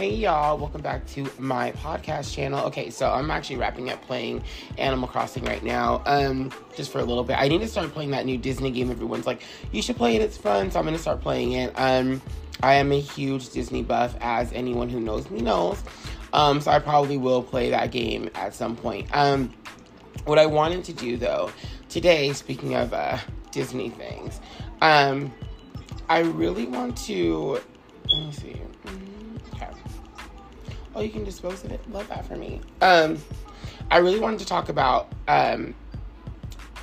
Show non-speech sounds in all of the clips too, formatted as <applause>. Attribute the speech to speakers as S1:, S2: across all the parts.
S1: Hey y'all, welcome back to my podcast channel. Okay, so I'm actually wrapping up playing Animal Crossing right now. Um, just for a little bit. I need to start playing that new Disney game. Everyone's like, you should play it, it's fun. So I'm gonna start playing it. Um, I am a huge Disney buff, as anyone who knows me knows. Um, so I probably will play that game at some point. Um, what I wanted to do though, today, speaking of uh Disney things, um, I really want to let me see. Oh, you can dispose of it. Love that for me. Um, I really wanted to talk about um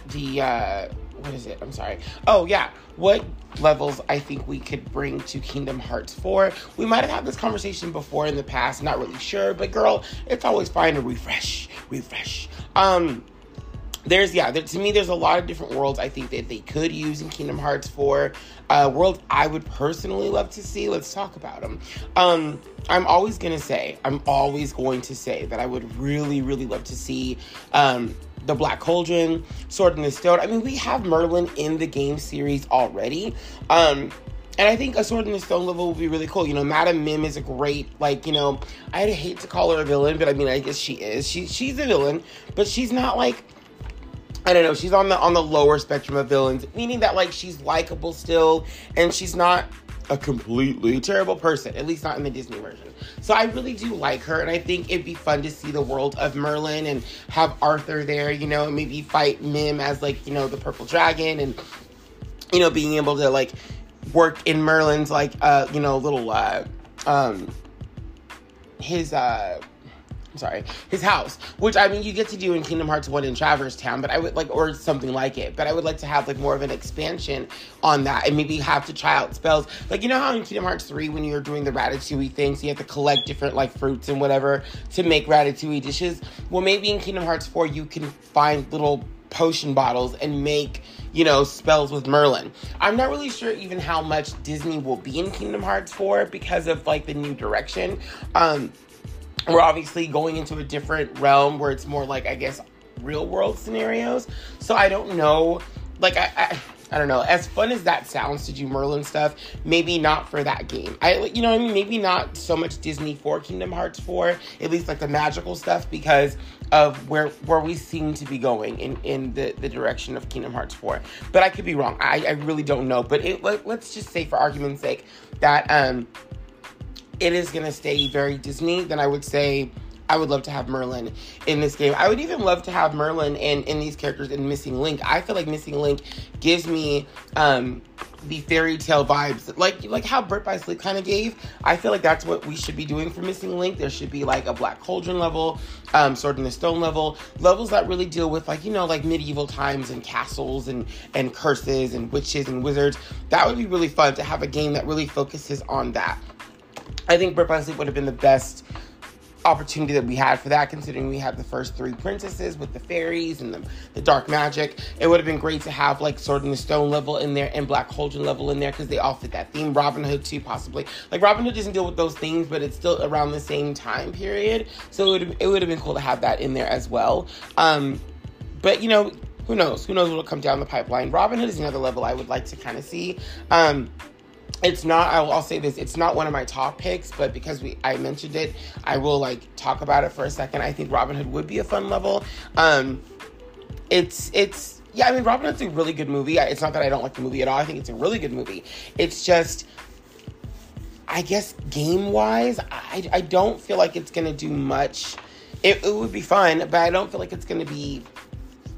S1: the uh what is it? I'm sorry. Oh yeah, what levels I think we could bring to Kingdom Hearts 4. We might have had this conversation before in the past, not really sure, but girl, it's always fine to refresh, refresh. Um there's yeah there, to me there's a lot of different worlds i think that they could use in kingdom hearts 4 uh world i would personally love to see let's talk about them um i'm always gonna say i'm always going to say that i would really really love to see um the Black Cauldron, Sword in the Stone. I mean, we have Merlin in the game series already. Um, and I think a Sword in the Stone level would be really cool. You know, Madame Mim is a great, like, you know, I'd hate to call her a villain, but I mean, I guess she is. She she's a villain, but she's not like I don't know, she's on the on the lower spectrum of villains, meaning that like she's likable still and she's not a completely terrible person, at least not in the Disney version. So I really do like her and I think it'd be fun to see the world of Merlin and have Arthur there, you know, and maybe fight Mim as like, you know, the purple dragon and you know, being able to like work in Merlin's like uh, you know, little uh um his uh sorry, his house, which I mean you get to do in Kingdom Hearts 1 in Traverse Town, but I would like, or something like it, but I would like to have like more of an expansion on that and maybe have to try out spells. Like, you know how in Kingdom Hearts 3, when you're doing the ratatouille things, you have to collect different like fruits and whatever to make ratatouille dishes? Well, maybe in Kingdom Hearts 4, you can find little potion bottles and make you know spells with merlin i'm not really sure even how much disney will be in kingdom hearts 4 because of like the new direction um we're obviously going into a different realm where it's more like I guess real world scenarios. So I don't know. Like I, I I don't know. As fun as that sounds to do Merlin stuff, maybe not for that game. I, you know, I mean, maybe not so much Disney for Kingdom Hearts 4, at least like the magical stuff, because of where where we seem to be going in in the the direction of Kingdom Hearts 4. But I could be wrong. I, I really don't know. But it let, let's just say, for argument's sake, that um it is going to stay very Disney, then I would say I would love to have Merlin in this game. I would even love to have Merlin and in, these characters in Missing Link. I feel like Missing Link gives me um, the fairy tale vibes, like like how Birth by Sleep kind of gave. I feel like that's what we should be doing for Missing Link. There should be like a Black Cauldron level, um, Sword in the Stone level, levels that really deal with like you know like medieval times and castles and and curses and witches and wizards. That would be really fun to have a game that really focuses on that. I think Birth by Sleep would have been the best opportunity that we had for that, considering we had the first three princesses with the fairies and the, the dark magic. It would have been great to have like Sword in the Stone level in there and Black Cauldron level in there because they all fit that theme. Robin Hood too, possibly. Like Robin Hood doesn't deal with those themes, but it's still around the same time period. So it would it would have been cool to have that in there as well. Um, but you know, who knows? Who knows what'll come down the pipeline? Robin Hood is another level I would like to kind of see. Um, it's not I'll, I'll, say this it's not one of my top picks but because we i mentioned it i will like talk about it for a second. I think robin hood would be a fun level. Um it's it's yeah i mean robin hood's a really good movie. It's not that i don't like the movie at all. I think it's a really good movie. It's just i guess game wise i, I don't feel like it's gonna do much. It, it would be fun but i don't feel like it's gonna be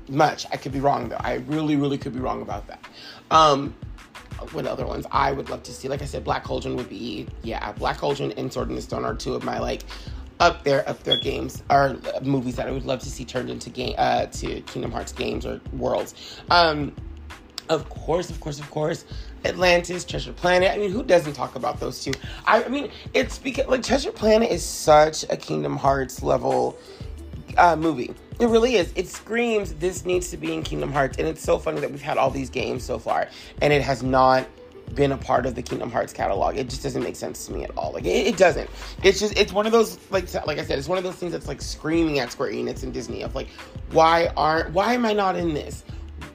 S1: much. I could be wrong though. I really really could be wrong about that. Um what other ones I would love to see. Like I said, Black Cauldron would be yeah, Black Cauldron and Sword in the Stone are two of my like up there up there games or movies that I would love to see turned into game uh to Kingdom Hearts games or worlds. Um of course, of course, of course, Atlantis, Treasure Planet. I mean, who doesn't talk about those two? I, I mean, it's because like Treasure Planet is such a Kingdom Hearts level uh, movie. It really is. It screams this needs to be in Kingdom Hearts, and it's so funny that we've had all these games so far, and it has not been a part of the Kingdom Hearts catalog. It just doesn't make sense to me at all. Like it, it, doesn't. It's just it's one of those like like I said, it's one of those things that's like screaming at Square Enix and Disney of like, why aren't why am I not in this?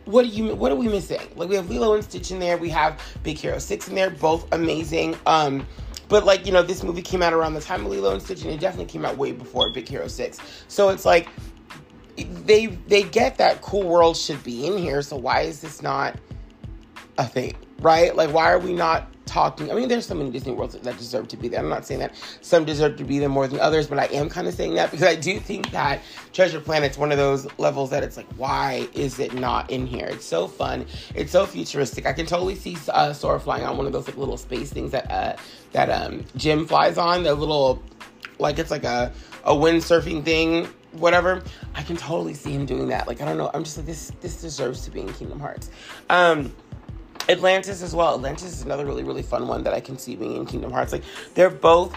S1: What are you what are we missing? Like we have Lilo and Stitch in there, we have Big Hero Six in there, both amazing. Um, But like, you know, this movie came out around the time of Lilo and Stitch, and it definitely came out way before Big Hero 6. So it's like they they get that cool world should be in here, so why is this not a thing? Right? Like why are we not talking. I mean, there's so many Disney worlds that deserve to be there. I'm not saying that some deserve to be there more than others, but I am kind of saying that because I do think that Treasure Planet's one of those levels that it's like, why is it not in here? It's so fun. It's so futuristic. I can totally see uh, Sora flying on one of those like little space things that uh, that um, Jim flies on. The little, like it's like a a windsurfing thing whatever. I can totally see him doing that. Like I don't know. I'm just like this. This deserves to be in Kingdom Hearts. Um, Atlantis as well. Atlantis is another really really fun one that I can see being in Kingdom Hearts. Like they're both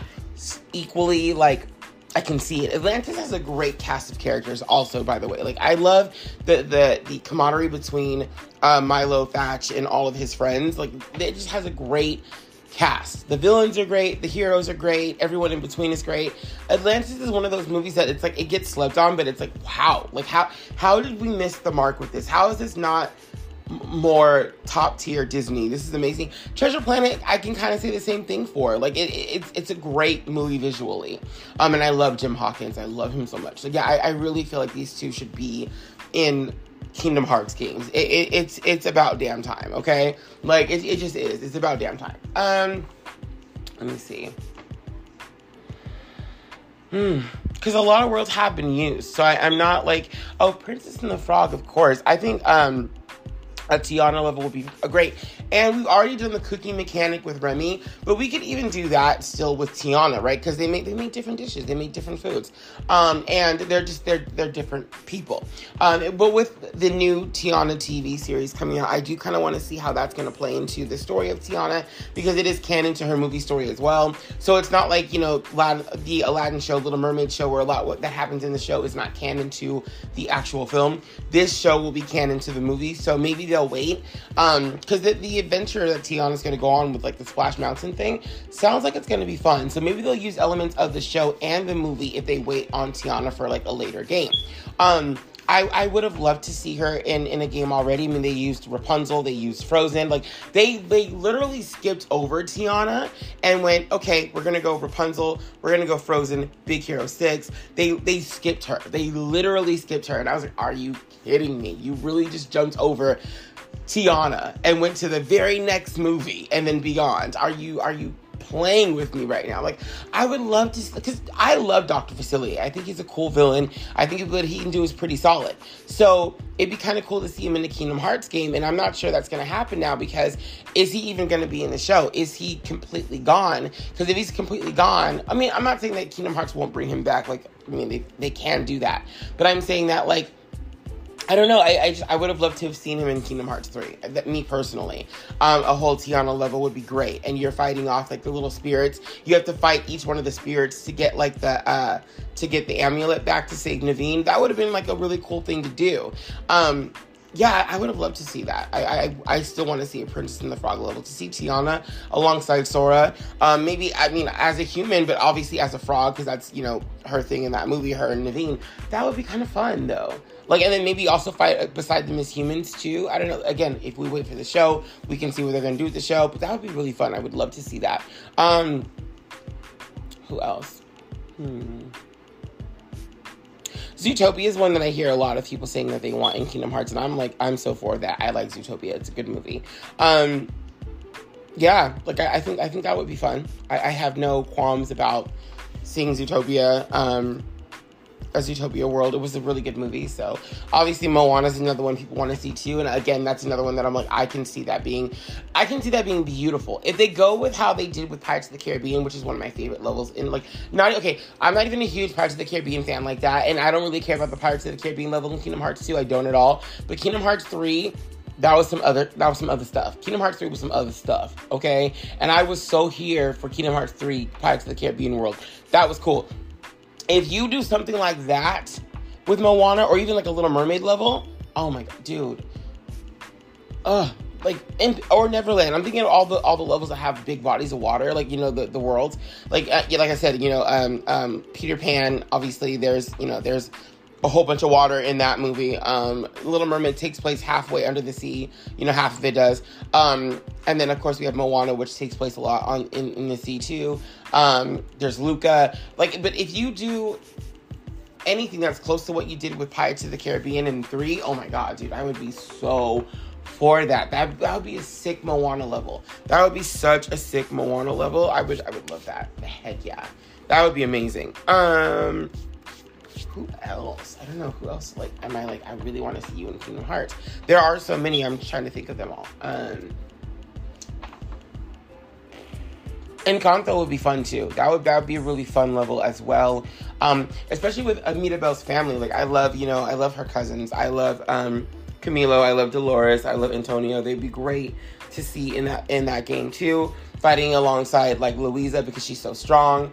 S1: equally like I can see it. Atlantis has a great cast of characters, also, by the way. Like, I love the the the camaraderie between uh, Milo Thatch and all of his friends. Like, it just has a great cast. The villains are great, the heroes are great, everyone in between is great. Atlantis is one of those movies that it's like it gets slept on, but it's like wow, like how how did we miss the mark with this? How is this not more top tier Disney. This is amazing. Treasure Planet, I can kind of say the same thing for. Like it, it, it's it's a great movie visually. Um, and I love Jim Hawkins. I love him so much. So yeah, I, I really feel like these two should be in Kingdom Hearts games. It, it, it's it's about damn time. Okay, like it, it just is. It's about damn time. Um, let me see. Hmm. Because a lot of worlds have been used, so I, I'm not like, oh, Princess and the Frog, of course. I think um a Tiana level would be a great. And we've already done the cooking mechanic with Remy, but we could even do that still with Tiana, right? Because they make they make different dishes, they make different foods, um, and they're just they're they're different people. Um, but with the new Tiana TV series coming out, I do kind of want to see how that's going to play into the story of Tiana because it is canon to her movie story as well. So it's not like you know the Aladdin show, Little Mermaid show, where a lot what that happens in the show is not canon to the actual film. This show will be canon to the movie, so maybe they'll wait um because the, adventure that Tiana's to go on with like the Splash Mountain thing sounds like it's to be fun. So maybe they'll use elements of the show and the movie if they wait on Tiana for like a later game. Um, I, I would have loved to see her in, in a game already. I mean, they used Rapunzel, they used Frozen. Like, they they literally skipped over Tiana and went, okay, we're gonna go Rapunzel, we're gonna go Frozen, Big Hero 6. They they skipped her. They literally skipped her. And I was like, are you kidding me? You really just jumped over Tiana and went to the very next movie and then beyond. Are you are you playing with me right now? Like I would love to because I love Dr. Facilier. I think he's a cool villain. I think what he can do is pretty solid. So it'd be kind of cool to see him in the Kingdom Hearts game, and I'm not sure that's going to happen now because is he even going to be in the show? Is he completely gone? Because if he's completely gone, I mean, I'm not saying that Kingdom Hearts won't bring him back. Like, I mean, they they can do that, but I'm saying that like I don't know. I I, just, I would have loved to have seen him in Kingdom Hearts three. That me personally, um, a whole Tiana level would be great. And you're fighting off like the little spirits. You have to fight each one of the spirits to get like the uh, to get the amulet back to save Naveen. That would have been like a really cool thing to do. Um, yeah, I would have loved to see that. I I, I still want to see a Princess and the Frog level to see Tiana alongside Sora. Um, maybe I mean as a human, but obviously as a frog because that's you know her thing in that movie. Her and Naveen. That would be kind of fun though. Like, and then maybe also fight beside them as humans too. I don't know. Again, if we wait for the show, we can see what they're gonna do with the show. But that would be really fun. I would love to see that. Um, who else? Hmm. Zootopia is one that I hear a lot of people saying that they want in Kingdom Hearts, and I'm like, I'm so for that. I like Zootopia; it's a good movie. Um, yeah, like I, I think I think that would be fun. I, I have no qualms about seeing Zootopia. Um, a Utopia World. It was a really good movie. So obviously Moana is another one people want to see too. And again, that's another one that I'm like, I can see that being, I can see that being beautiful. If they go with how they did with Pirates of the Caribbean, which is one of my favorite levels in like, not, okay, I'm not even a huge Pirates of the Caribbean fan like that. And I don't really care about the Pirates of the Caribbean level in Kingdom Hearts 2. I don't at all. But Kingdom Hearts 3, that was some other that was some other stuff. Kingdom Hearts 3 was some other stuff, okay? And I was so here for Kingdom Hearts 3 Pirates of the Caribbean World. That was cool. If you do something like that with Moana or even like a Little Mermaid level, oh my god, dude. Ugh. Like in, or Neverland, I'm thinking of all the all the levels that have big bodies of water, like you know the the worlds. Like uh, yeah, like I said, you know, um, um, Peter Pan. Obviously, there's you know there's a whole bunch of water in that movie. Um, Little Mermaid takes place halfway under the sea. You know, half of it does. Um, and then of course we have Moana, which takes place a lot on in, in the sea too. Um, there's Luca. Like, but if you do anything that's close to what you did with Pirates of the Caribbean in three, oh my god, dude, I would be so for that. That that would be a sick Moana level. That would be such a sick Moana level. I wish I would love that. Heck yeah. That would be amazing. Um who else? I don't know who else. Like, am I like? I really want to see you in Kingdom Hearts. There are so many. I'm trying to think of them all. Um, Encanto would be fun too. That would that would be a really fun level as well. Um, especially with Amita Bell's family. Like, I love you know I love her cousins. I love um, Camilo. I love Dolores. I love Antonio. They'd be great to see in that in that game too. Fighting alongside like Luisa because she's so strong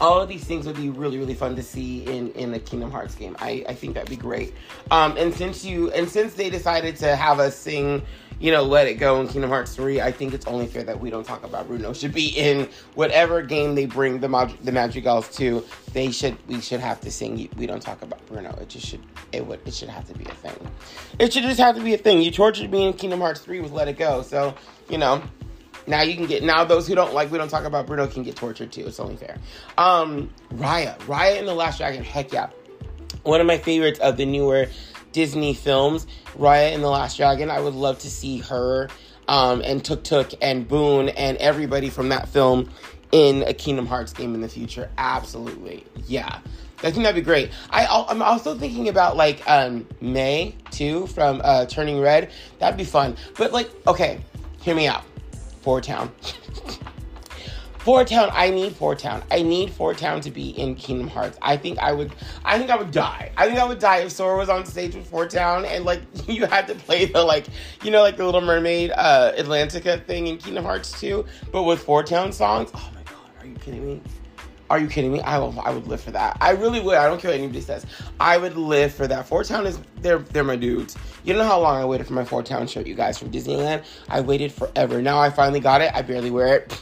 S1: all of these things would be really really fun to see in in a kingdom hearts game. I i think that'd be great. Um and since you and since they decided to have us sing you know let it go in kingdom hearts 3 i think it's only fair that we don't talk about bruno should be in whatever game they bring the Mag- the madrigals to they should we should have to sing. We don't talk about bruno it just should it would it should have to be a thing. It should just have to be a thing. You tortured me in kingdom hearts 3 with let it go. So you know now you can get now those who don't like we don't talk about Bruno can get tortured too. It's only fair. Um Raya. Raya and the Last Dragon, heck yeah. One of my favorites of the newer Disney films, Raya and the Last Dragon. I would love to see her um, and Tuk Tuk and Boun and everybody from that film in a Kingdom Hearts game in the future. Absolutely. Yeah. I think that'd be great. I, I'm also thinking about like um, Mei too from uh, Turning Red. That'd be fun. But like, okay, hear me out. Four Town. Four Town, I need Four Town. I need Four Town to be in Kingdom Hearts. I think I would I think I would die. I think I would die if Sora was on stage with Four Town and like <laughs> you had to play the like you know like the Little Mermaid uh Atlantica thing in Kingdom Hearts 2, but with Four Town songs. Oh my god, are you kidding me? Are you kidding me? I will, I would live for that. I really would. I don't care what anybody says. I would live for that. Four Town is they're they're my dudes. You know how long I waited for my Four Town shirt, you guys from Disneyland. I waited forever. Now I finally got it. I barely wear it.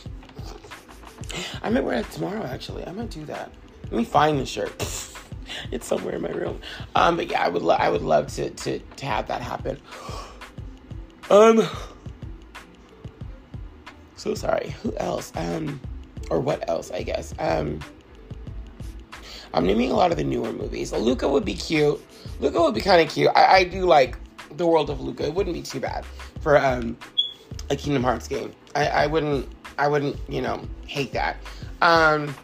S1: I might wear it tomorrow. Actually, I might do that. Let me find the shirt. <laughs> it's somewhere in my room. Um, but yeah, I would lo- I would love to to to have that happen. Um. So sorry. Who else? Um or what else, I guess. Um, I'm naming a lot of the newer movies. Luca would be cute. Luca would be kind of cute. I, I, do like the world of Luca. It wouldn't be too bad for um, a Kingdom Hearts game. I, I wouldn't. I wouldn't. You know, hate that. Um,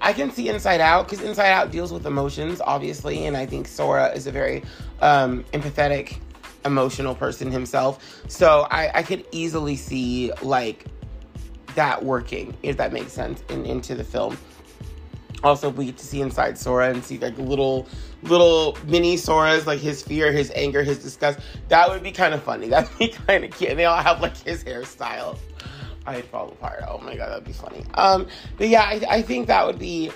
S1: I can see Inside Out because Inside Out deals with emotions, obviously, and I think Sora is a very um, empathetic emotional person himself. So I, I could easily see like that working, if that makes sense, in, into the film. Also, we get to see inside Sora and see like little, little mini Soras, like his fear, his anger, his disgust. That would be kind of funny. <laughs> That'd be kind of cute. And they all have like his hairstyle. I'd fall apart. Oh my god, that'd be funny. Um, but yeah, I, I think that would be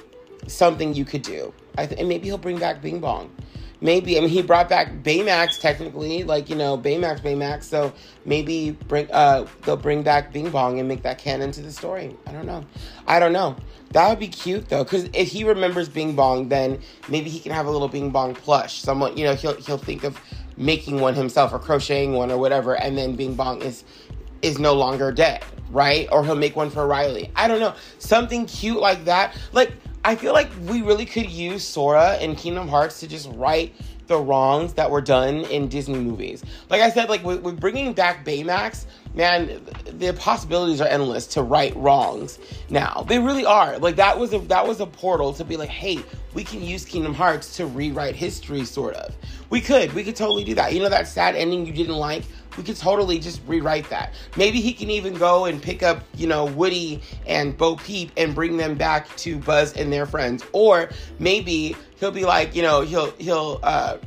S1: something you could do. I th- and maybe he'll bring back Bing Bong maybe I mean he brought back Baymax technically, like you know Baymax, Baymax. So maybe bring uh they'll bring back Bing Bong and make that canon to the story. I don't know. I don't know. That would be cute though, because if he remembers Bing Bong, then maybe he can have a little Bing Bong plush. Someone you know he'll he'll think of making one himself or crocheting one or whatever, and then Bing Bong is is no longer dead, right? Or he'll make one for Riley. I don't know. Something cute like that. Like I feel like we really could use Sora in Kingdom Hearts to just right the wrongs that were done in Disney movies. Like I said, like with, bringing back Baymax, man, the possibilities are endless to right wrongs. Now they really are. Like that was a that was a portal to be like, hey, we can use Kingdom Hearts to rewrite history, sort of. We could, we could totally do that. You know that sad ending you didn't like we could totally just rewrite that. Maybe he can even go and pick up, you know, Woody and Bo Peep and bring them back to Buzz and their friends. Or maybe he'll be like, you know, he'll he'll uh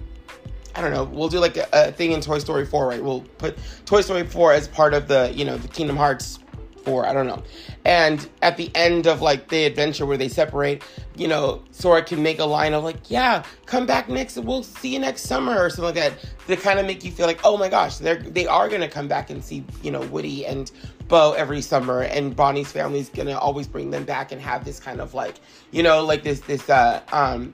S1: I don't know. We'll do like a, a thing in Toy Story 4, right? We'll put Toy Story 4 as part of the, you know, the Kingdom Hearts I don't know. And at the end of like the adventure where they separate, you know, Sora can make a line of like, yeah, come back next, we'll see you next summer or something like that to kind of make you feel like, oh my gosh, they're they are gonna come back and see, you know, Woody and Bo every summer, and Bonnie's family's gonna always bring them back and have this kind of like, you know, like this this uh um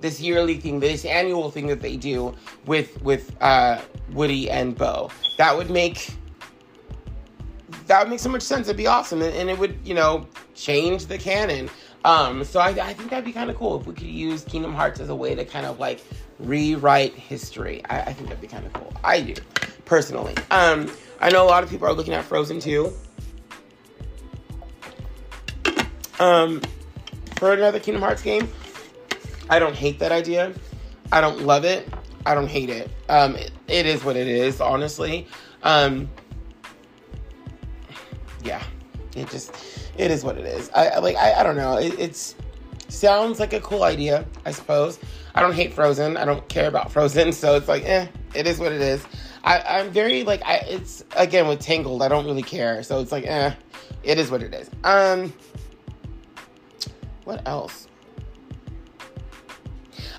S1: this yearly thing, this annual thing that they do with with uh, Woody and Bo. That would make that would make so much sense. It'd be awesome, and, and it would you know change the canon. Um, so I, I think that'd be kind of cool if we could use Kingdom Hearts as a way to kind of like rewrite history. I, I think that'd be kind of cool. I do personally. Um, I know a lot of people are looking at Frozen 2. Um, for another Kingdom Hearts game, I don't hate that idea. I don't love it. I don't hate it. Um, it, it is what it is, honestly. Um, yeah, it just it is what it is. I like I, I don't know. It, it's sounds like a cool idea, I suppose. I don't hate Frozen. I don't care about Frozen, so it's like eh, it is what it is. I, I'm very like I it's again with Tangled. I don't really care, so it's like eh, it is what it is. Um, what else?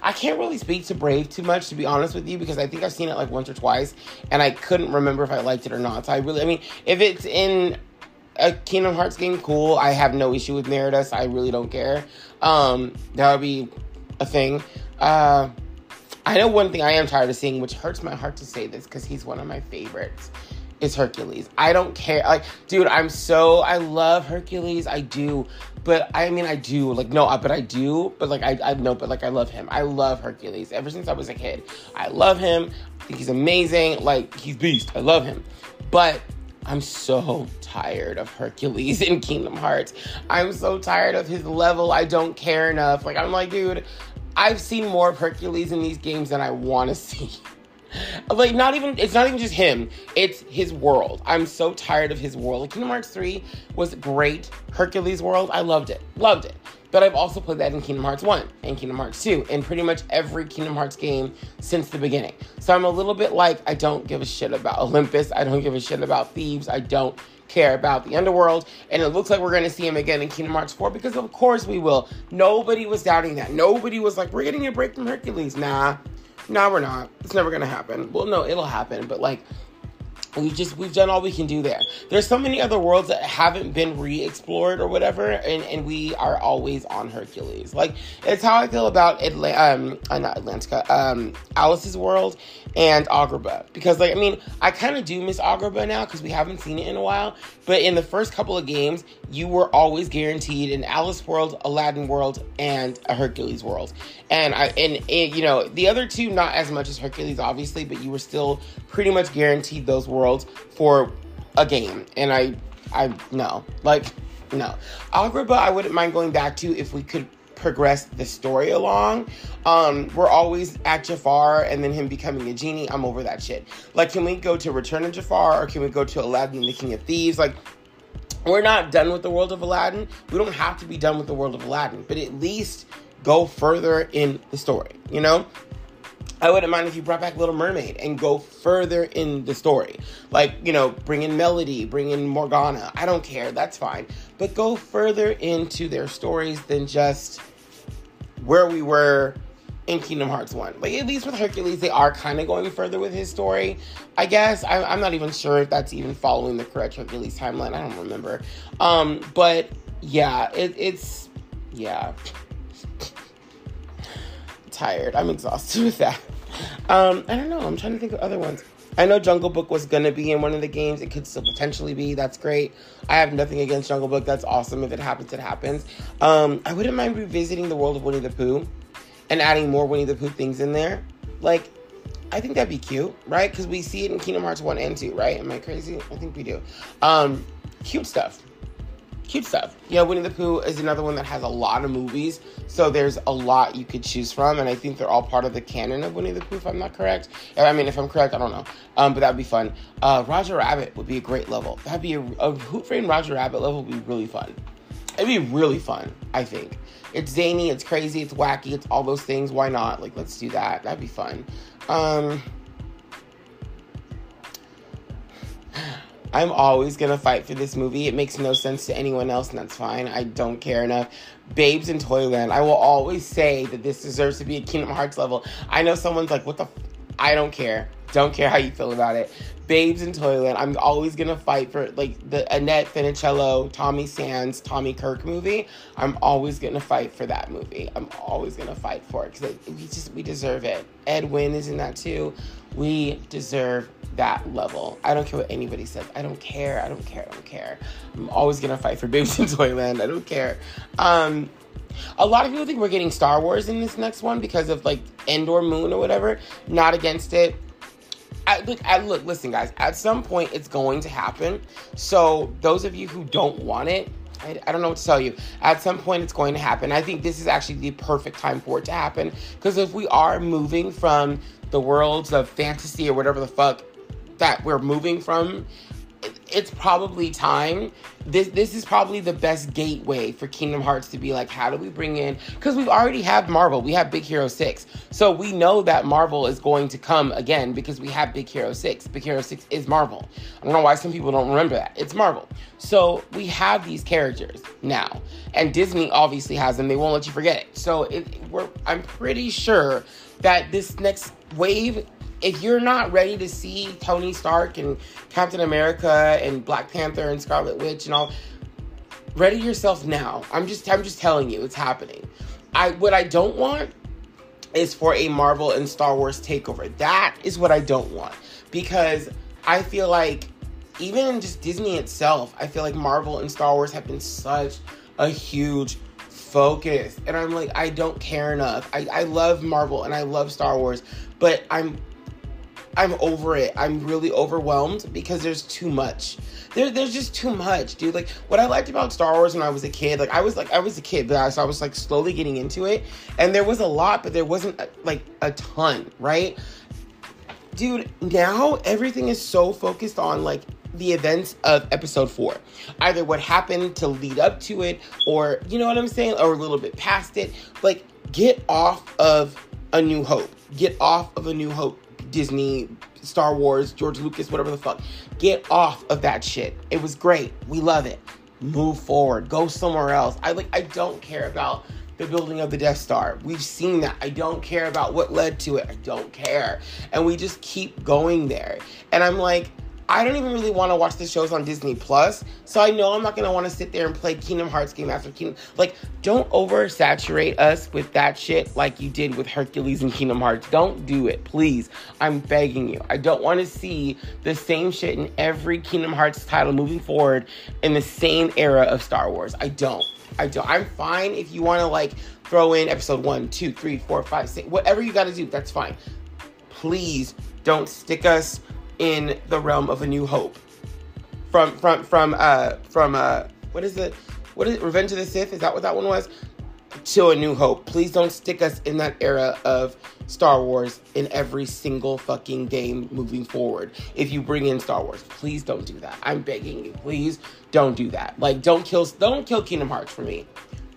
S1: I can't really speak to Brave too much, to be honest with you, because I think I've seen it like once or twice, and I couldn't remember if I liked it or not. So I really, I mean, if it's in a Kingdom Hearts game, cool. I have no issue with Merida's. I really don't care. Um, that would be a thing. Uh, I know one thing I am tired of seeing, which hurts my heart to say this because he's one of my favorites, is Hercules. I don't care. Like, dude, I'm so I love Hercules. I do, but I mean, I do. Like, no, but I do. But like, I I know, but like, I love him. I love Hercules. Ever since I was a kid, I love him. He's amazing. Like, he's beast. I love him. But I'm so tired of Hercules in Kingdom Hearts. I'm so tired of his level. I don't care enough. Like, I'm like, dude, I've seen more of Hercules in these games than I want to <laughs> see. like not even it's not even just him it's his world i'm so tired of his world like kingdom hearts 3 was great hercules world i loved it loved it but i've also played that in kingdom hearts 1 and kingdom hearts 2 and pretty much every kingdom hearts game since the beginning so i'm a little bit like i don't give a shit about olympus i don't give a shit about Thebes i don't care about the underworld. And it looks like we're going to see him again in Kingdom Hearts 4 because, of course, we will. Nobody was doubting that. Nobody was like, we're getting a break from Hercules. Nah, nah, we're not. It's never going to happen. Well, no, it'll happen. But, like, we've just we've done all we can do there. There's so many other worlds that haven't been re-explored or whatever and, and we are always on hercules. Like it's how i feel about Atla- um uh, not atlantica um alice's world and agrabah. Because like i mean i kind of do miss agrabah now because we haven't seen it in a while but in the first couple of games you were always guaranteed an alice world aladdin world and a hercules world and i and, you know the other two not as much as hercules obviously but you were still pretty much guaranteed those worlds for a game. And I, I, no. Like, no. Agrabah, I wouldn't mind going back to if we could progress the story along. Um, we're always at Jafar and then him becoming a genie. I'm over that shit. Like, can we go to Return of Jafar or can we go to Aladdin and the King of Thieves? Like, we're not done with the world of Aladdin. We don't have to be done with the world of Aladdin, but at least go further in the story, you know? I wouldn't mind if you brought back Little Mermaid and go further in the story. Like, you know, bring in Melody, bring in Morgana. I don't care, that's fine. But go further into their stories than just where we were in Kingdom Hearts 1. Like, at least with Hercules, they are kind of going further with his story. I guess. I, am not even sure if that's even following the correct Hercules timeline. I don't remember. Um, but yeah, it, it's. Yeah tired. I'm exhausted <laughs> with that. Um, I don't know. I'm trying to think of other ones. I know Jungle Book was gonna be in one of the games. It could still potentially be. That's great. I have nothing against Jungle Book. That's awesome. If it happens, it happens. Um, I wouldn't mind revisiting the world of Winnie the Pooh and adding more Winnie the Pooh things in there. Like, I think that'd be cute, right? Because we see it in Kingdom Hearts 1 and 2, right? Am I crazy? I think we do. Um, cute stuff cute stuff. Yeah, Winnie the Pooh is another one that has a lot of movies, so there's a lot you could choose from, and I think they're all part of the canon of Winnie the Pooh, if I'm not correct. I mean, if I'm correct, I don't know, um, but that'd be fun. Uh, Roger Rabbit would be a great level. That'd be a, a Roger Rabbit level would be really fun. It'd be really fun, I think. It's zany, it's crazy, it's wacky, it's all those things. Why not? Like, let's do that. That'd be fun. Um, I'm always gonna fight for this movie. It makes no sense to anyone else, and that's fine. I don't care enough. Babes in Toyland. I will always say that this deserves to be a Kingdom Hearts level. I know someone's like, what the? I don't care. Don't care how you feel about it. Babes in Toyland. I'm always gonna fight for like the Annette Funicello, Tommy Sands, Tommy Kirk movie. I'm always gonna fight for that movie. I'm always gonna fight for it because we just we deserve it. Ed Wynn is in that too. We deserve that level. I don't care what anybody says. I don't care. I don't care. I don't care. I'm always gonna fight for <laughs> Babes in Toyland. I don't care. Um, a lot of people think we're getting Star Wars in this next one because of like Endor Moon or whatever. Not against it. I, look, I, look, listen, guys. At some point, it's going to happen. So those of you who don't want it, I, I, don't know what to tell you. At some point, it's going to happen. I think this is actually the perfect time for it to happen because if we are moving from the worlds of fantasy or whatever the fuck that we're moving from, it's probably time. This this is probably the best gateway for Kingdom Hearts to be like, how do we bring in? Because we've already have Marvel, we have Big Hero Six, so we know that Marvel is going to come again because we have Big Hero Six. Big Hero Six is Marvel. I don't know why some people don't remember that. It's Marvel. So we have these characters now, and Disney obviously has them. They won't let you forget it. So it, I'm pretty sure that this next wave if you're not ready to see Tony Stark and Captain America and Black Panther and Scarlet Witch and all, ready yourself now. I'm just I'm just telling you, it's happening. I what I don't want is for a Marvel and Star Wars takeover. That is what I don't want because I feel like even just Disney itself, I feel like Marvel and Star Wars have been such a huge focus. And I'm like, I don't care enough. I, I love Marvel and I love Star Wars, but I'm I'm over it. I'm really overwhelmed because there's too much. There, there's just too much, dude. Like what I liked about Star Wars when I was a kid, like I was like I was a kid, but I, so I was like slowly getting into it, and there was a lot, but there wasn't uh, like a ton, right? Dude, now everything is so focused on like the events of episode four. Either what happened to lead up to it, or you know what I'm saying, or a little bit past it. Like, get off of A New Hope. Get off of A New Hope Disney, Star Wars, George Lucas, whatever the fuck. Get off of that shit. It was great. We love it. Move forward. Go somewhere else. I like I don't care about the building of the Death Star. We've seen that. I don't care about what led to it. I don't care. And we just keep going there. And I'm like, I don't even really want to watch the shows on Disney Plus, so I know I'm not gonna want to sit there and play Kingdom Hearts game after Kingdom. Like, don't oversaturate us with that shit like you did with Hercules and Kingdom Hearts. Don't do it, please. I'm begging you. I don't want to see the same shit in every Kingdom Hearts title moving forward in the same era of Star Wars. I don't. I don't. I'm fine if you want to like throw in episode one, two, three, four, five, six, whatever you got to do. That's fine. Please don't stick us in the realm of a new hope. From from from uh from uh what is it? What is it? Revenge of the Sith? Is that what that one was? To a new hope. Please don't stick us in that era of Star Wars in every single fucking game moving forward. If you bring in Star Wars, please don't do that. I'm begging you. Please don't do that. Like don't kill don't kill Kingdom Hearts for me.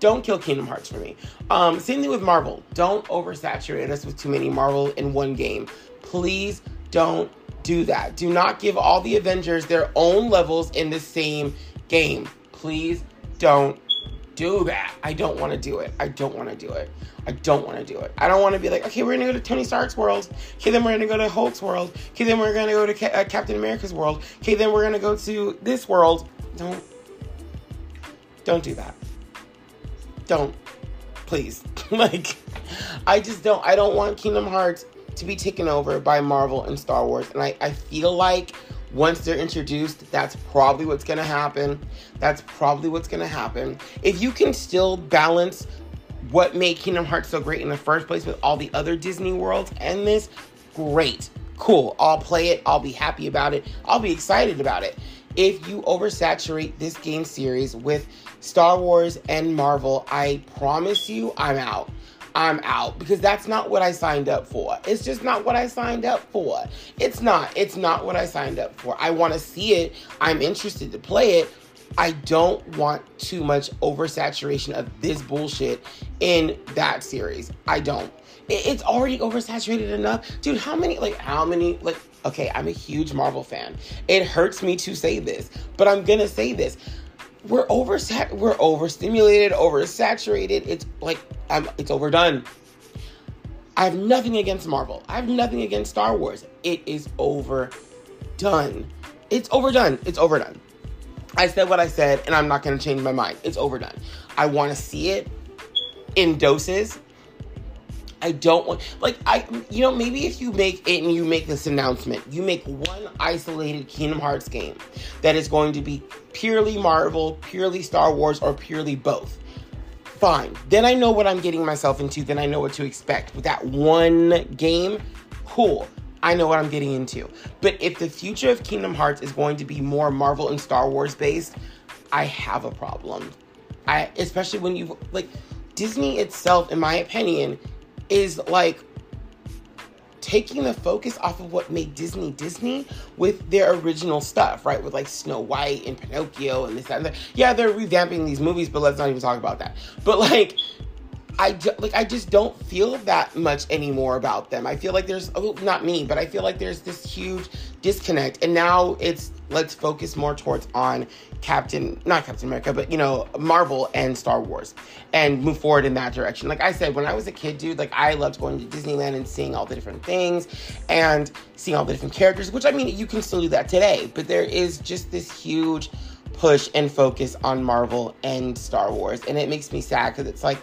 S1: Don't kill Kingdom Hearts for me. Um, same thing with Marvel. Don't oversaturate us with too many Marvel in one game. Please don't do that. Do not give all the Avengers their own levels in the same game. Please don't do that. I don't want to do it. I don't want to do it. I don't want to do it. I don't want to be like, okay, we're gonna go to Tony Stark's world. Okay, then we're gonna go to Hulk's world. Okay, then we're gonna go to Ca- uh, Captain America's world. Okay, then we're gonna go to this world. Don't, don't do that. Don't, please. <laughs> like, I just don't. I don't want Kingdom Hearts to be taken over by Marvel and Star Wars. And I, I feel like once they're introduced, that's probably what's going to happen. That's probably what's going to happen. If you can still balance what made Kingdom Hearts so great in the first place with all the other Disney worlds and this, great. Cool. I'll play it. I'll be happy about it. I'll be excited about it. If you oversaturate this game series with Star Wars and Marvel, I promise you I'm out. I'm out because that's not what I signed up for. It's just not what I signed up for. It's not. It's not what I signed up for. I want to see it. I'm interested to play it. I don't want too much oversaturation of this bullshit in that series. I don't. It's already oversaturated enough. Dude, how many, like, how many, like, Okay, I'm a huge Marvel fan. It hurts me to say this, but I'm gonna say this. We're over we're overstimulated, oversaturated. It's like I'm it's overdone. I have nothing against Marvel. I have nothing against Star Wars. It is overdone. It's overdone. It's overdone. I said what I said, and I'm not going to change my mind. It's overdone. I want to see it in doses. I don't want like I you know maybe if you make it and you make this announcement, you make one isolated Kingdom Hearts game that is going to be purely Marvel, purely Star Wars, or purely both. Fine. Then I know what I'm getting myself into. Then I know what to expect. With that one game, cool. I know what I'm getting into. But if the future of Kingdom Hearts is going to be more Marvel and Star Wars based, I have a problem. I especially when you like Disney itself in my opinion is like taking the focus off of what made Disney Disney with their original stuff, right? With like Snow White and Pinocchio and this and that. Yeah, they're revamping these movies, but let's not even talk about that. But like I like I just don't feel that much anymore about them. I feel like there's oh, not me, but I feel like there's this huge disconnect. And now it's let's focus more towards on Captain, not Captain America, but you know, Marvel and Star Wars and move forward in that direction. Like I said, when I was a kid, dude, like I loved going to Disneyland and seeing all the different things and seeing all the different characters, which I mean, you can still do that today, but there is just this huge push and focus on Marvel and Star Wars. And it makes me sad because it's like,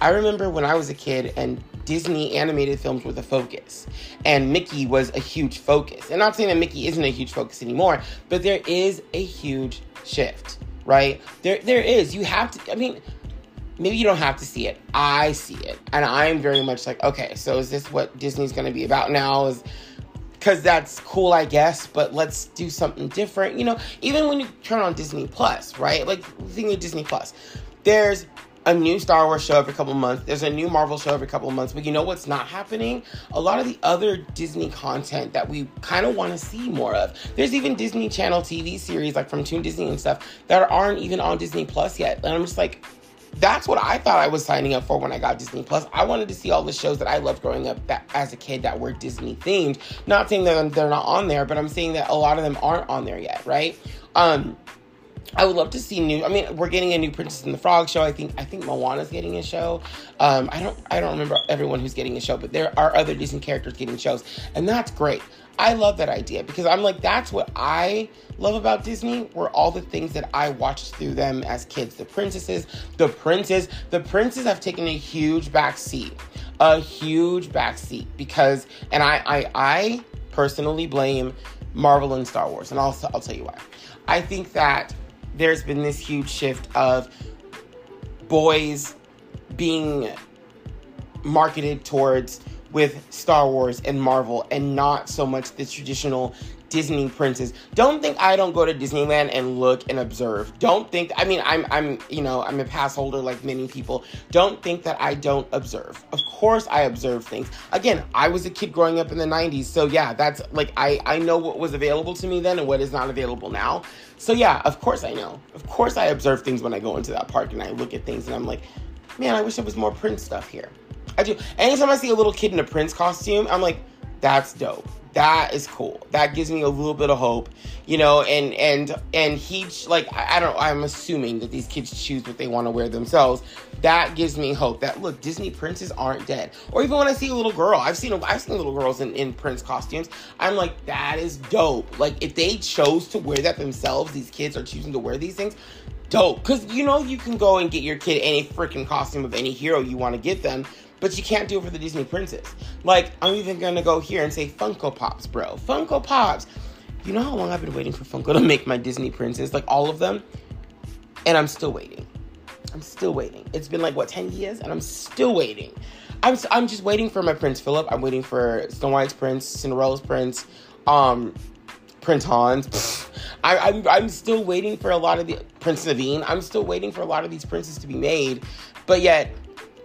S1: I remember when I was a kid and Disney animated films were the focus, and Mickey was a huge focus. And not saying that Mickey isn't a huge focus anymore, but there is a huge shift, right? There, there is. You have to. I mean, maybe you don't have to see it. I see it, and I'm very much like, okay, so is this what Disney's going to be about now? Is because that's cool, I guess, but let's do something different. You know, even when you turn on Disney Plus, right? Like, think of Disney Plus. There's a new Star Wars show every couple months. There's a new Marvel show every couple months. But you know what's not happening? A lot of the other Disney content that we kind of want to see more of. There's even Disney Channel TV series like from Toon Disney and stuff that aren't even on Disney Plus yet. And I'm just like, that's what I thought I was signing up for when I got Disney Plus. I wanted to see all the shows that I loved growing up that, as a kid that were Disney themed. Not saying that they're not on there, but I'm saying that a lot of them aren't on there yet, right? Um, I would love to see new. I mean, we're getting a new Princess and the Frog show. I think I think Moana's getting a show. Um, I don't I don't remember everyone who's getting a show, but there are other Disney characters getting shows, and that's great. I love that idea because I'm like that's what I love about Disney. Were all the things that I watched through them as kids. The princesses, the princes, the princes have taken a huge back seat, a huge back seat because, and I I, I personally blame Marvel and Star Wars, and I'll I'll tell you why. I think that there's been this huge shift of boys being marketed towards with Star Wars and Marvel and not so much the traditional Disney princess. Don't think I don't go to Disneyland and look and observe. Don't think I mean I'm I'm you know, I'm a pass holder like many people. Don't think that I don't observe. Of course I observe things. Again, I was a kid growing up in the 90s. So yeah, that's like I I know what was available to me then and what is not available now. So yeah, of course I know. Of course I observe things when I go into that park and I look at things and I'm like, man, I wish there was more Prince stuff here. I do. Anytime I see a little kid in a Prince costume, I'm like, that's dope that is cool. That gives me a little bit of hope, you know. And and and he like I, I don't. I'm assuming that these kids choose what they want to wear themselves. That gives me hope. That look, Disney princes aren't dead. Or even when I see a little girl, I've seen I've seen little girls in in Prince costumes. I'm like, that is dope. Like if they chose to wear that themselves, these kids are choosing to wear these things. Dope, because you know you can go and get your kid any freaking costume of any hero you want to get them but you can't do it for the Disney princess. Like, I'm even gonna go here and say Funko Pops, bro. Funko Pops. You know how long I've been waiting for Funko to make my Disney princess? Like, all of them? And I'm still waiting. I'm still waiting. It's been like, what, 10 years? And I'm still waiting. I'm, I'm just waiting for my Prince Philip. I'm waiting for Snow White's Prince, Cinderella's Prince, um, Prince Hans. <laughs> I, am I'm, I'm still waiting for a lot of the Prince Naveen. I'm still waiting for a lot of these princes to be made, but yet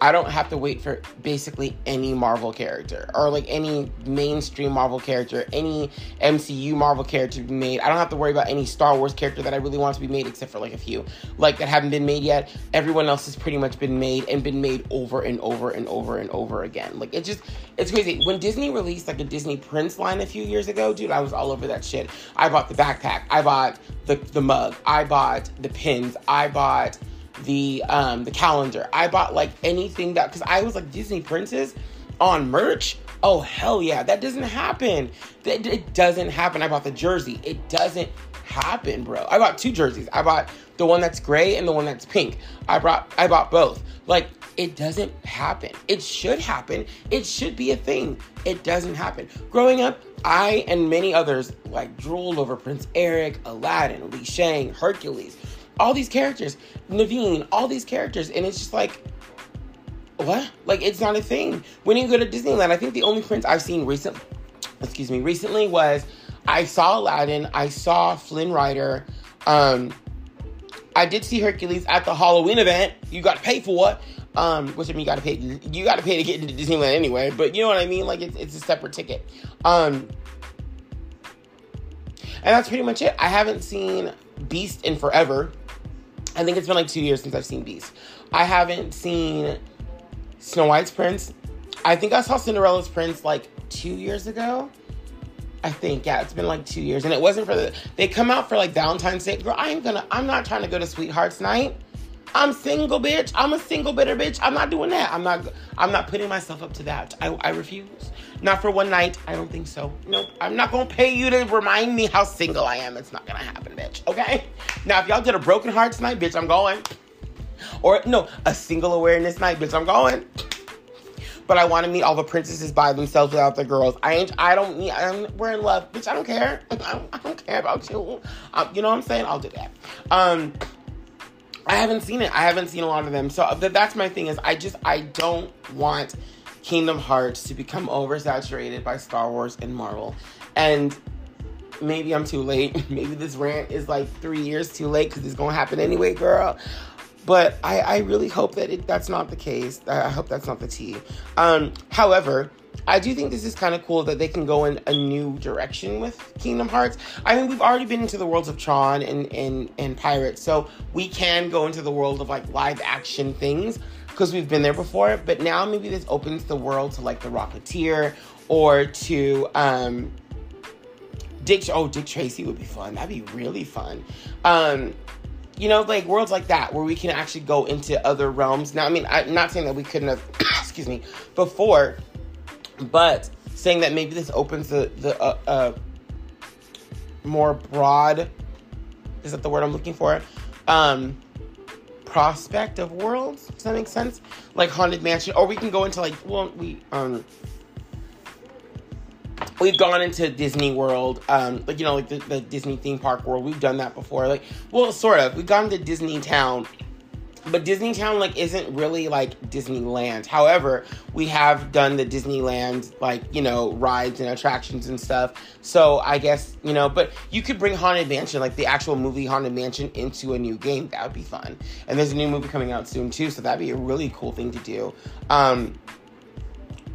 S1: I don't have to wait for basically any Marvel character or like any mainstream Marvel character, any MCU Marvel character to be made. I don't have to worry about any Star Wars character that I really want to be made, except for like a few, like that haven't been made yet. Everyone else has pretty much been made and been made over and over and over and over again. Like it just, it's crazy. When Disney released like a Disney Prince line a few years ago, dude, I was all over that shit. I bought the backpack, I bought the the mug, I bought the pins, I bought the um the calendar. I bought like anything that because I was like Disney princess on merch. Oh hell yeah, that doesn't happen. That it doesn't happen. I bought the jersey. It doesn't happen, bro. I bought two jerseys. I bought the one that's gray and the one that's pink. I brought I bought both. Like it doesn't happen. It should happen. It should be a thing. It doesn't happen. Growing up, I and many others like drooled over Prince Eric, Aladdin, Li Shang, Hercules all these characters, Naveen, all these characters, and it's just like, what? Like it's not a thing. When you go to Disneyland, I think the only prince I've seen recently, excuse me, recently was I saw Aladdin, I saw Flynn Rider, um, I did see Hercules at the Halloween event. You got to pay for it. Um, which I mean, you got to pay. You got to pay to get into Disneyland anyway. But you know what I mean? Like it's it's a separate ticket. Um, and that's pretty much it. I haven't seen Beast in forever. I think it's been like two years since I've seen Beast. I haven't seen Snow White's Prince. I think I saw Cinderella's Prince like two years ago. I think, yeah, it's been like two years. And it wasn't for the they come out for like Valentine's Day. Girl, I ain't gonna I'm not trying to go to Sweethearts Night. I'm single, bitch. I'm a single bitter bitch. I'm not doing that. I'm not I'm not putting myself up to that. I, I refuse. Not for one night. I don't think so. Nope. I'm not gonna pay you to remind me how single I am. It's not gonna happen, bitch. Okay? Now if y'all did a broken hearts night, bitch, I'm going. Or no, a single awareness night, bitch, I'm going. But I want to meet all the princesses by themselves without the girls. I ain't. I don't need. I'm, we're in love, bitch. I don't care. <laughs> I don't, I don't care about you. Um, you know what I'm saying? I'll do that. Um, I haven't seen it. I haven't seen a lot of them. So th- that's my thing is I just I don't want Kingdom Hearts to become oversaturated by Star Wars and Marvel. And maybe I'm too late. <laughs> Maybe this rant is like three years too late because it's gonna happen anyway, girl. But I, I really hope that it, that's not the case. I hope that's not the tea. Um, however, I do think this is kind of cool that they can go in a new direction with Kingdom Hearts. I mean, we've already been into the worlds of Tron and, and, and Pirates, so we can go into the world of like live action things because we've been there before. But now maybe this opens the world to like the Rocketeer or to um, Dick. Oh, Dick Tracy would be fun. That'd be really fun. Um, you know, like worlds like that where we can actually go into other realms. Now, I mean, I'm not saying that we couldn't have, <coughs> excuse me, before but saying that maybe this opens the the uh, uh, more broad is that the word I'm looking for? Um, prospect of worlds. Does that make sense? Like haunted mansion, or we can go into like well, we um we've gone into Disney World, um, like you know, like the, the Disney theme park world. We've done that before. Like, well, sort of. We've gone to Disney Town but Disneytown like isn't really like Disneyland. However, we have done the Disneyland like you know rides and attractions and stuff. So I guess you know, but you could bring Haunted Mansion, like the actual movie Haunted Mansion, into a new game. That would be fun. And there's a new movie coming out soon too, so that'd be a really cool thing to do. Um,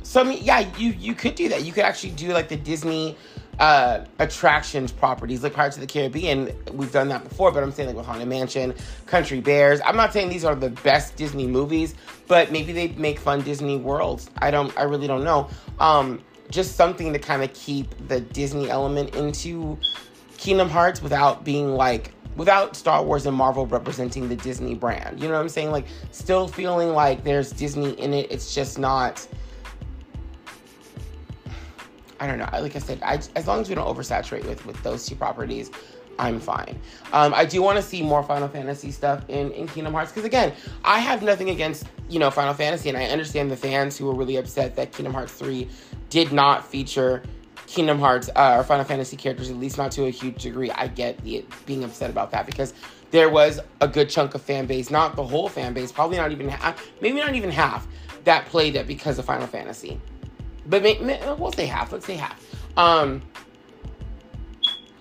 S1: so I mean, yeah, you you could do that. You could actually do like the Disney uh, attractions properties like Pirates of the Caribbean. We've done that before, but I'm saying like with Haunted Mansion, Country Bears. I'm not saying these are the best Disney movies, but maybe they make fun Disney worlds. I don't. I really don't know. Um, just something to kind of keep the Disney element into Kingdom Hearts without being like without Star Wars and Marvel representing the Disney brand. You know what I'm saying? Like still feeling like there's Disney in it. It's just not I don't know. Like I said, I, as long as we don't oversaturate with with those two properties, I'm fine. Um, I do want to see more Final Fantasy stuff in, in Kingdom Hearts because again, I have nothing against you know Final Fantasy, and I understand the fans who were really upset that Kingdom Hearts three did not feature Kingdom Hearts uh, or Final Fantasy characters, at least not to a huge degree. I get the, being upset about that because there was a good chunk of fan base, not the whole fan base, probably not even half, maybe not even half, that played it because of Final Fantasy but may, may, we'll say half. Let's say half. Um,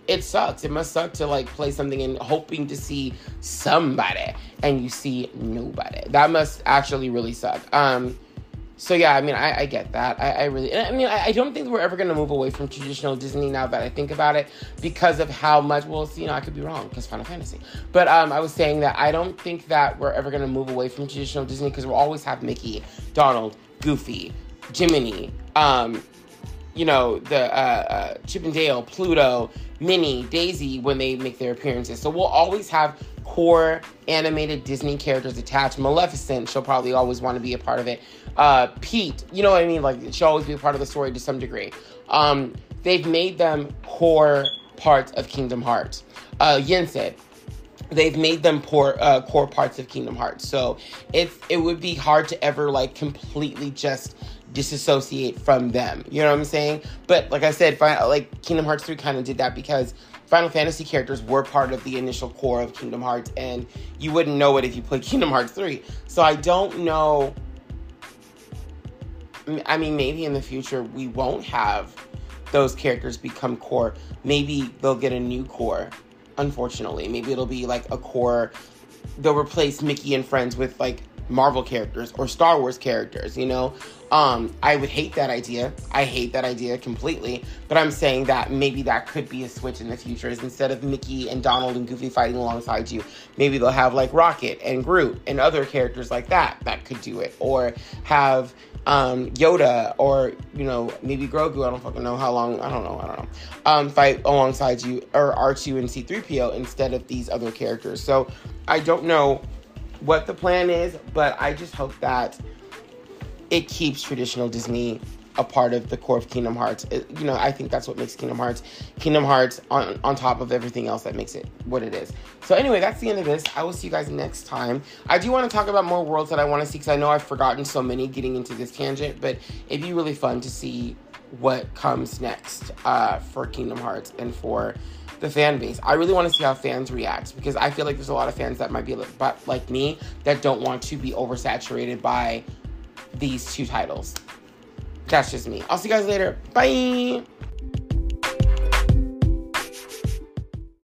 S1: it sucks. It must suck to like play something and hoping to see somebody and you see nobody. That must actually really suck. Um, so yeah, I mean, I, I get that. I, I really, I mean, I, I, don't think we're ever to move away from traditional Disney now that I think about it because of how much. Well, you know, I could be wrong because Final Fantasy, but um, I was saying that I don't think that we're ever to move away from traditional Disney because we'll always have Mickey, Donald, Goofy, Jiminy, um, you know, the uh, uh, Chip and Dale, Pluto, Minnie, Daisy when they make their appearances. So we'll always have core animated Disney characters attached. Maleficent, she'll probably always want to be a part of it. Uh, Pete, you know what I mean? Like she'll always be a part of the story to some degree. Um, they've made them core parts of Kingdom Hearts. Uh, Yen Sid, they've made them core uh, core parts of Kingdom Hearts. So it's it would be hard to ever like completely just disassociate from them. You know what I'm saying? But like I said, like Kingdom Hearts 3 kind of did that because Final Fantasy characters were part of the initial core of Kingdom Hearts, and you wouldn't know it if you played <laughs> Kingdom Hearts 3. So I don't know. I mean, maybe in the future we won't have those characters become core. Maybe they'll get a new core, unfortunately. Maybe it'll be like a core. They'll replace Mickey and friends with like Marvel characters or Star Wars characters, you know? Um, I would hate that idea. I hate that idea completely. But I'm saying that maybe that could be a switch in the future. Is instead of Mickey and Donald and Goofy fighting alongside you, maybe they'll have like Rocket and Groot and other characters like that that could do it. Or have um, Yoda or you know maybe Grogu. I don't fucking know how long. I don't know. I don't know. Um, fight alongside you or R2 and C3PO instead of these other characters. So I don't know what the plan is, but I just hope that it keeps traditional Disney a part of the core of Kingdom Hearts. It, you know, I think that's what makes Kingdom Hearts Kingdom Hearts on on top of everything else that makes it what it is. So anyway, that's the end of this. I will see you guys next time. I do want to talk about more worlds that I want to see because I know I've forgotten so many getting into this tangent, but it'd be really fun to see what comes next uh, for Kingdom Hearts and for the fan base. I really want to see how fans react because I feel like there's a lot of fans that might be like like me that don't want to be oversaturated by these two titles. That's just me. I'll see you guys later. Bye.